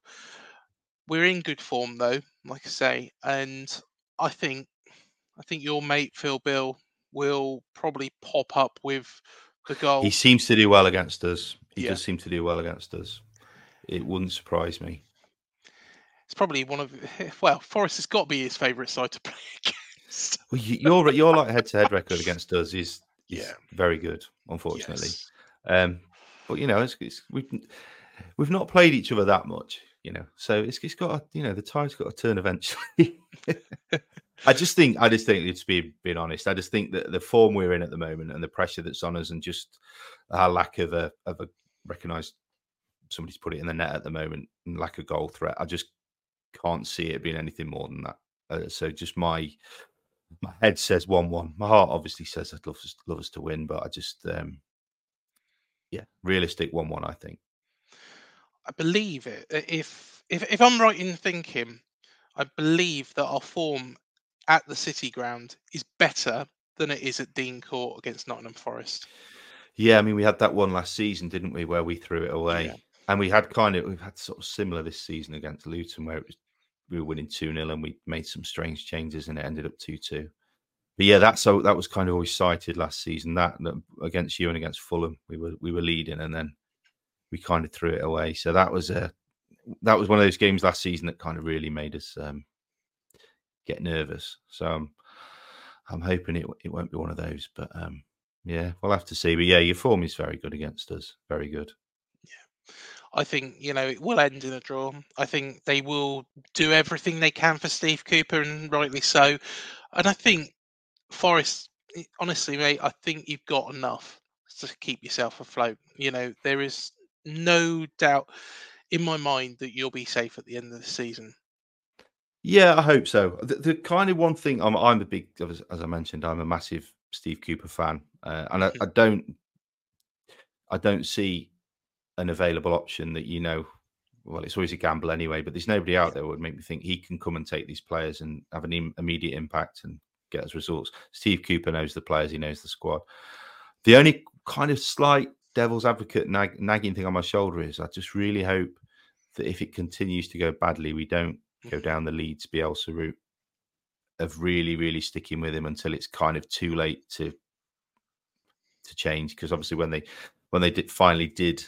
We're in good form though, like I say, and I think I think your mate Phil Bill will probably pop up with the goal. He seems to do well against us. He Yeah. does seem to do well against us. It wouldn't surprise me. It's probably one of (laughs) well, Forest has got to be his favourite side to (laughs) play against. Well, you- your your like head to head record against us is, is Yeah. very good, unfortunately. Yes. Um, but you know, it's, it's we've we've not played each other that much, you know. So it's it's got to, you know the tide's got to turn eventually. (laughs) I just think I just think it's being being honest. I just think that the form we're in at the moment and the pressure that's on us and just our lack of a of a recognised somebody's put it in the net at the moment and lack of goal threat. I just can't see it being anything more than that. Uh, so just my my head says one one. My heart obviously says I'd love us, love us to win, but I just um yeah, realistic one one. I think. I believe it. If if if I'm right in thinking, I believe that our form at the City Ground is better than it is at Dean Court against Nottingham Forest. Yeah, I mean we had that one last season, didn't we, where we threw it away, Yeah. and we had kind of we've had sort of similar this season against Luton, where it was we were winning two 0 and we made some strange changes and it ended up two two. But yeah, that's so that was kind of always cited last season. That, that against you and against Fulham, we were we were leading and then we kind of threw it away. So that was a that was one of those games last season that kind of really made us um, get nervous. So I'm hoping it it won't be one of those. But um, yeah, we'll have to see. But yeah, your form is very good against us. Very good. Yeah, I think you know it will end in a draw. I think they will do everything they can for Steve Cooper, and rightly so. And I think Forest, i- honestly, mate, I think you've got enough to keep yourself afloat. You know, there is no doubt in my mind that you'll be safe at the end of the season. Yeah, I hope so. The, the kind of one thing I'm, I'm a big, as, as I mentioned, I'm a massive Steve Cooper fan, uh, and I, I don't, I don't see an available option that you know. Well, it's always a gamble anyway, but there's nobody out there would make me think he can come and take these players and have an im- immediate impact and get us results. Steve Cooper knows the players, he knows the squad. The only kind of slight devil's advocate nag, nagging thing on my shoulder is I just really hope that if it continues to go badly, we don't go down the Leeds Bielsa route of really, really sticking with him until it's kind of too late to to change. Because obviously, when they when they did finally did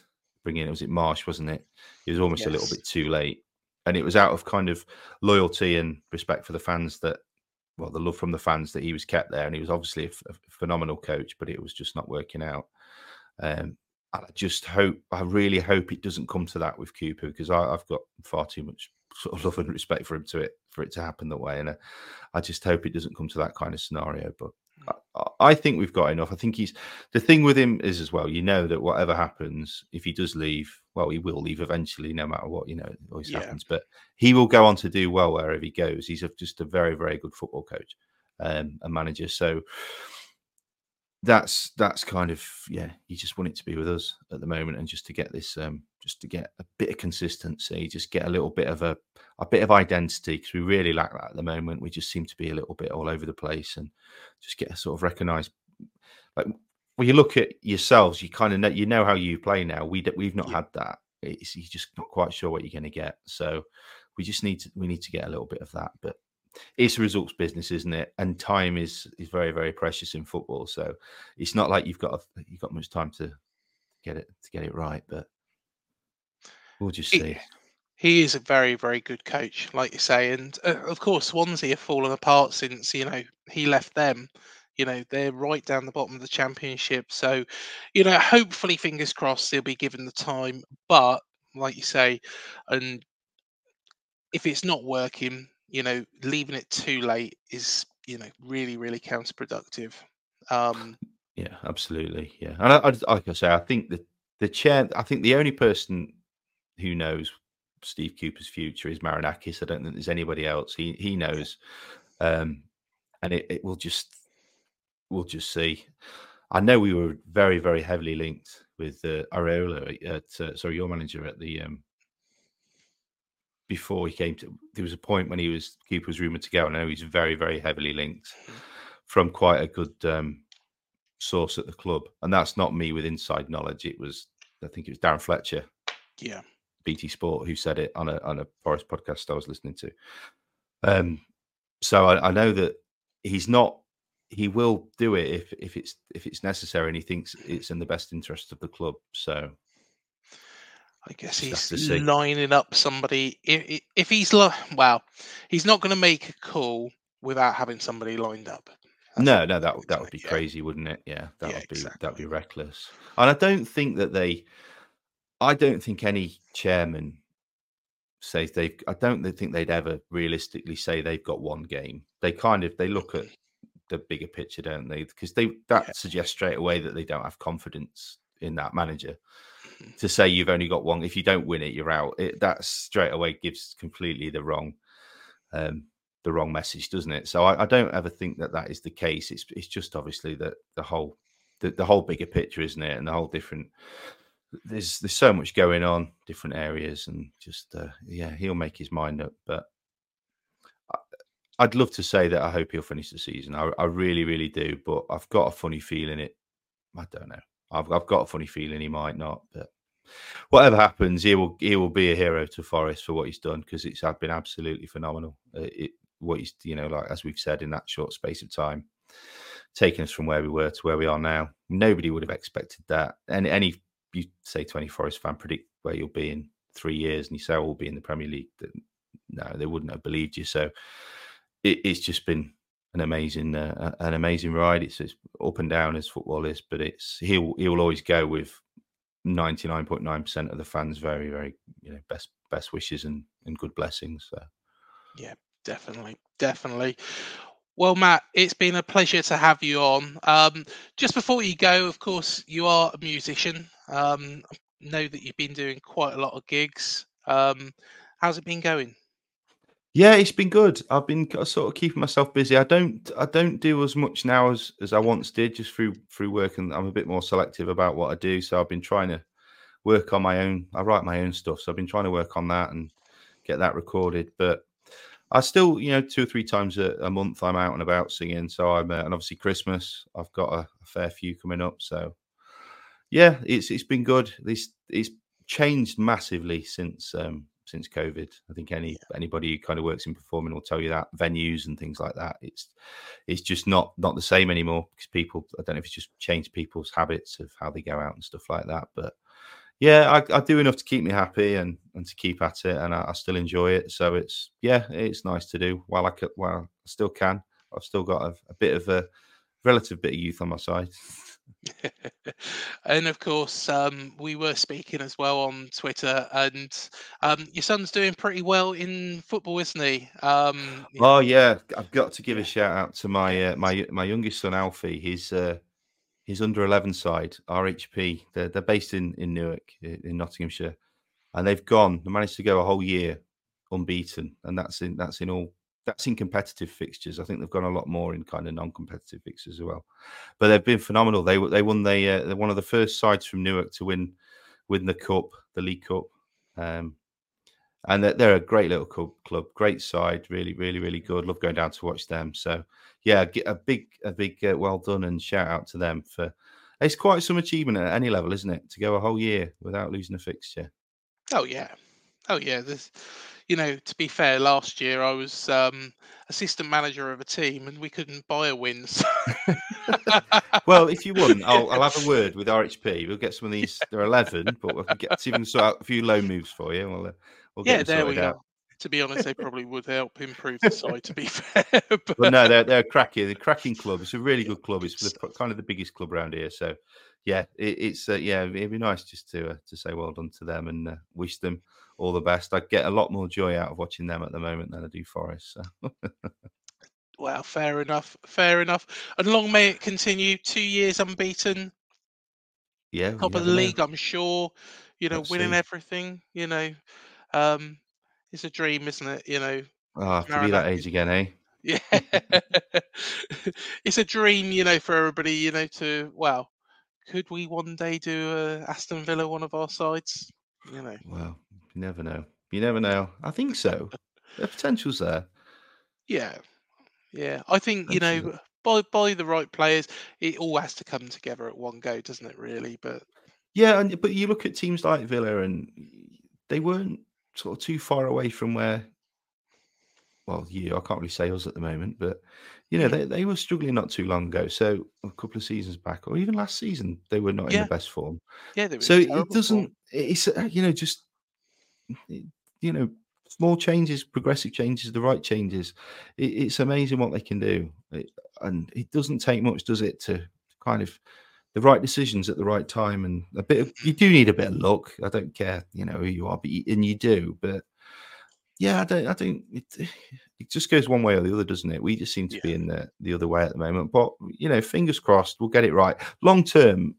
bring in, was it Marsh, wasn't it? It was almost a little bit too late, and it was out of kind of loyalty and respect for the fans that. Well, the love from the fans that he was kept there, and he was obviously a, f- a phenomenal coach, but it was just not working out. Um, and I just hope, I really hope it doesn't come to that with Cooper because I, I've got far too much (laughs) sort of love and respect for him to it for it to happen that way. And uh, I just hope it doesn't come to that kind of scenario. But I, I- I think we've got enough. I think he's the thing with him is as well. You know that whatever happens, if he does leave, well, he will leave eventually, no matter what. You know, it always Yeah. happens. But he will go on to do well wherever he goes. He's a, just a very, very good football coach um, and manager. So that's that's kind of yeah. You just want it to be with us at the moment, and just to get this, um, just to get a bit of consistency, just get a little bit of a a bit of identity because we really lack that at the moment. We just seem to be a little bit all over the place, and just get a sort of recognised. Like when you look at yourselves, you kind of know you know how you play now. We we've not Yeah. had that. It's you're just not quite sure what you're going to get. So we just need to we need to get a little bit of that, but it's a results business, isn't it? And time is is very very precious in football. So it's not like you've got a, you've got much time to get it to get it right. But we'll just see. He is a very, very good coach, like you say, and uh, of course Swansea have fallen apart since you know he left them. You know they're right down the bottom of the championship, so you know hopefully, fingers crossed, they'll be given the time. But like you say, and if it's not working, you know, leaving it too late is you know really really counterproductive. Um, Yeah, absolutely. Yeah, and I, I, like I say, I think that the chair. I think the only person who knows Steve Cooper's future is Marinakis. I don't think there's anybody else. He he knows, um, and it, it will just we'll just see. I know we were very very heavily linked with uh, Iraola at uh, sorry your manager at the um, before he came to. There was a point when he was Cooper was rumored to go, and I know he's very very heavily linked from quite a good um, source at the club, and that's not me with inside knowledge. It was I think it was Darren Fletcher yeah, BT Sport who said it on a on a Forest podcast I was listening to. Um, so I, I know that he's not. He will do it if if it's if it's necessary, and he thinks it's in the best interest of the club. So I guess he's lining up somebody. If, if he's well, he's not going to make a call without having somebody lined up. That's no, no, that that would be yeah. crazy, wouldn't it? Yeah, that Yeah, would be that'd be reckless. And I don't think that they. I don't think any chairman says they've. I don't think they'd ever realistically say they've got one game. They kind of they look at mm-hmm. the bigger picture, don't they? Because they that Yeah. suggests straight away that they don't have confidence in that manager. To say you've only got one, if you don't win it, you're out. It, that straight away gives completely the wrong, um, the wrong message, doesn't it? So I, I don't ever think that that is the case. It's it's just obviously that the whole the, the whole bigger picture, isn't it? And the whole different. There's there's so much going on, different areas, and just uh, yeah, he'll make his mind up. But I, I'd love to say that I hope he'll finish the season. I, I really, really do. But I've got a funny feeling it. I don't know. I've I've got a funny feeling he might not. But whatever happens, he will he will be a hero to Forest for what he's done because it's been absolutely phenomenal. Uh, it, what he's you know like as we've said in that short space of time, taking us from where we were to where we are now. Nobody would have expected that. And any you say to any Forest fan, predict where you'll be in three years, and you say, "Oh, we'll be in the Premier League." No, they wouldn't have believed you. So it, it's just been an amazing, uh, an amazing ride. It's, it's up and down as football is, but it's he'll he'll always go with ninety nine point nine percent of the fans. Very, very, you know, best best wishes and and good blessings. So. Yeah, definitely, definitely. Well, Matt, it's been a pleasure to have you on. Um, just before you go, of course, you are a musician. Um, I know that you've been doing quite a lot of gigs. Um, how's it been going? Yeah, it's been good. I've been sort of keeping myself busy. I don't I don't do as much now as as I once did, just through through work, and I'm a bit more selective about what I do. So I've been trying to work on my own. I write my own stuff, so I've been trying to work on that and get that recorded. But I still, you know, two or three times a, a month I'm out and about singing. So I'm, uh, and obviously Christmas, I've got a, a fair few coming up. So yeah, it's it's been good. This it's changed massively since um since COVID. I think any anybody who kind of works in performing will tell you that venues and things like that. It's it's just not not the same anymore because people. I don't know if it's just changed people's habits of how they go out and stuff like that. But yeah, I, I do enough to keep me happy and and to keep at it, and I, I still enjoy it. So it's yeah, it's nice to do while I could while I still can. I've still got a, a bit of a relative bit of youth on my side. (laughs) (laughs) and of course, um, we were speaking as well on Twitter, and um, your son's doing pretty well in football, isn't he? Um, Oh yeah, I've got to give a shout out to my uh, my my youngest son Alfie. He's uh, he's under eleven side RHP. They're they're based in in Newark in Nottinghamshire, and they've gone. They managed to go a whole year unbeaten, and that's in that's in all that's in competitive fixtures. I think they've gone a lot more in kind of non-competitive fixtures as well. But they've been phenomenal. They they won the uh, they're one of the first sides from Newark to win win the cup, the League Cup. Um, and they're, they're a great little club, club, great side, really, really, really good. Love going down to watch them. So, yeah, a big, a big, uh, well done, and shout out to them for. It's quite some achievement at any level, isn't it? To go a whole year without losing a fixture. Oh yeah, oh yeah. There's, you know, to be fair, last year I was um, assistant manager of a team, and we couldn't buy a win. (laughs) so- Well, if you want, I'll, I'll have a (laughs) word with RHP. We'll get some of these. They're eleven, but we'll get see if we can sort out a few loan moves for you. We'll, uh, we'll get yeah, there we sorted go. To be honest, they probably would help improve the side. To be (laughs) fair, but, But no, they're they're cracking, they're cracking club. It's a really good club. It's the, kind of the biggest club around here. So, yeah, it, it's uh, yeah, it'd be nice just to uh, to say well done to them and uh, wish them all the best. I get a lot more joy out of watching them at the moment than I do Forest. So. (laughs) well, fair enough, fair enough. And long may it continue. Two years unbeaten, Yeah, top of the never know. league. I'm sure. You know, Let's winning see. everything. You know, um, it's a dream, isn't it? You know, Ah, to be that age again, eh? (laughs) Yeah, (laughs) it's a dream, you know, for everybody, you know, to well, could we one day do uh, Aston Villa one of our sides? You know, Well, you never know. You never know. I think so. The potential's there. yeah, yeah. I think you know, by by the right players, it all has to come together at one go, doesn't it? Really, but Yeah, and but you look at teams like Villa, and they weren't sort of too far away from where. Well, you, I can't really say us at the moment, but you know Mm. they, they were struggling not too long ago. So a couple of seasons back, or even last season, they were not in the best form. yeah, So it doesn't. It's uh, you know just you know small changes, progressive changes, the right changes. It, it's amazing what they can do, It- and it doesn't take much, does it, to kind of the right decisions at the right time and a bit. Of, you do need a bit of luck. I don't care, you know who you are, but you, and you do. But yeah, I don't. I don't. It, it just goes one way or the other, doesn't it? We just seem to be in the the other way at the moment. But you know, fingers crossed, we'll get it right. Long term,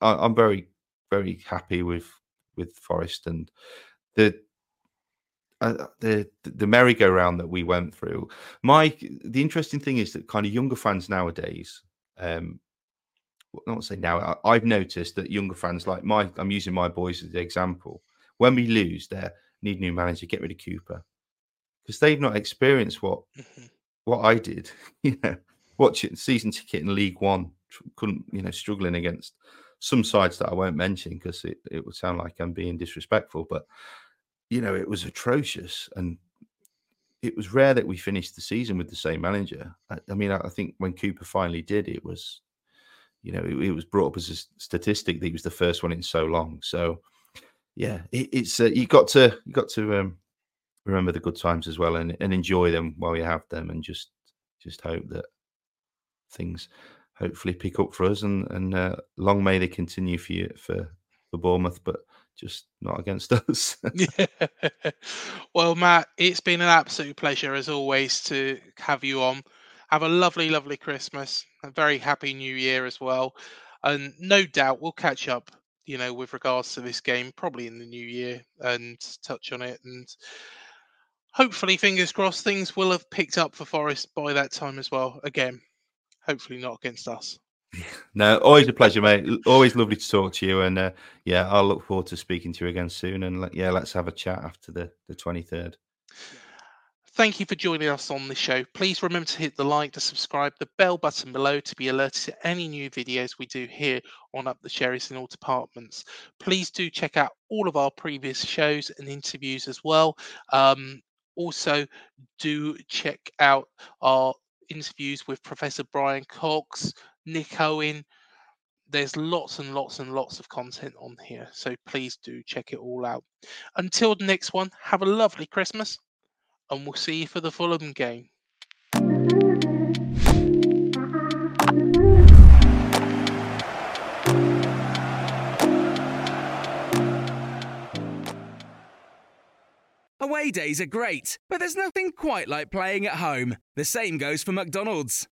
I, I'm very, very happy with with Forest and the uh, the the merry-go-round that we went through. My the interesting thing is that kind of younger fans nowadays, um, not say now, I, I've noticed that younger fans like my, I'm using my boys as the example. When we lose, they need new manager, get rid of Cooper, because they've not experienced what Mhm. what I did. (laughs) You know, watching season ticket in League One, couldn't you know struggling against some sides that I won't mention because it, it would sound like I'm being disrespectful, but you know it was atrocious and it was rare that we finished the season with the same manager. I, I mean, I, I think when Cooper finally did, it was you know it, it was brought up as a statistic that he was the first one in so long. So yeah, it, it's uh, you got to you got to um, remember the good times as well and, and enjoy them while you have them and just just hope that things hopefully pick up for us and and uh, long may they continue for you for for Bournemouth but just not against (laughs) us Yeah. well, Matt, it's been an absolute pleasure as always to have you on. Have a lovely, lovely Christmas, a very happy New Year as well, and no doubt we'll catch up. You know, with regards to this game, probably in the new year, and touch on it. And hopefully, fingers crossed, things will have picked up for Forest by that time as well. Again, hopefully not against us. No always a pleasure mate always lovely to talk to you and uh, yeah I'll look forward to speaking to you again soon and yeah let's have a chat after the the 23rd Thank you for joining us on the show. Please remember to hit the like, to subscribe, the bell button below to be alerted to any new videos we do here on Up the Cherries in all departments. Please do check out all of our previous shows and interviews as well. Um, also, do check out our interviews with Professor Brian Cox, Nick Owen. There's lots and lots and lots of content on here, so please do check it all out. Until the next one, have a lovely Christmas and we'll see you for the Fulham game. Away days are great, but there's nothing quite like playing at home. The same goes for McDonald's.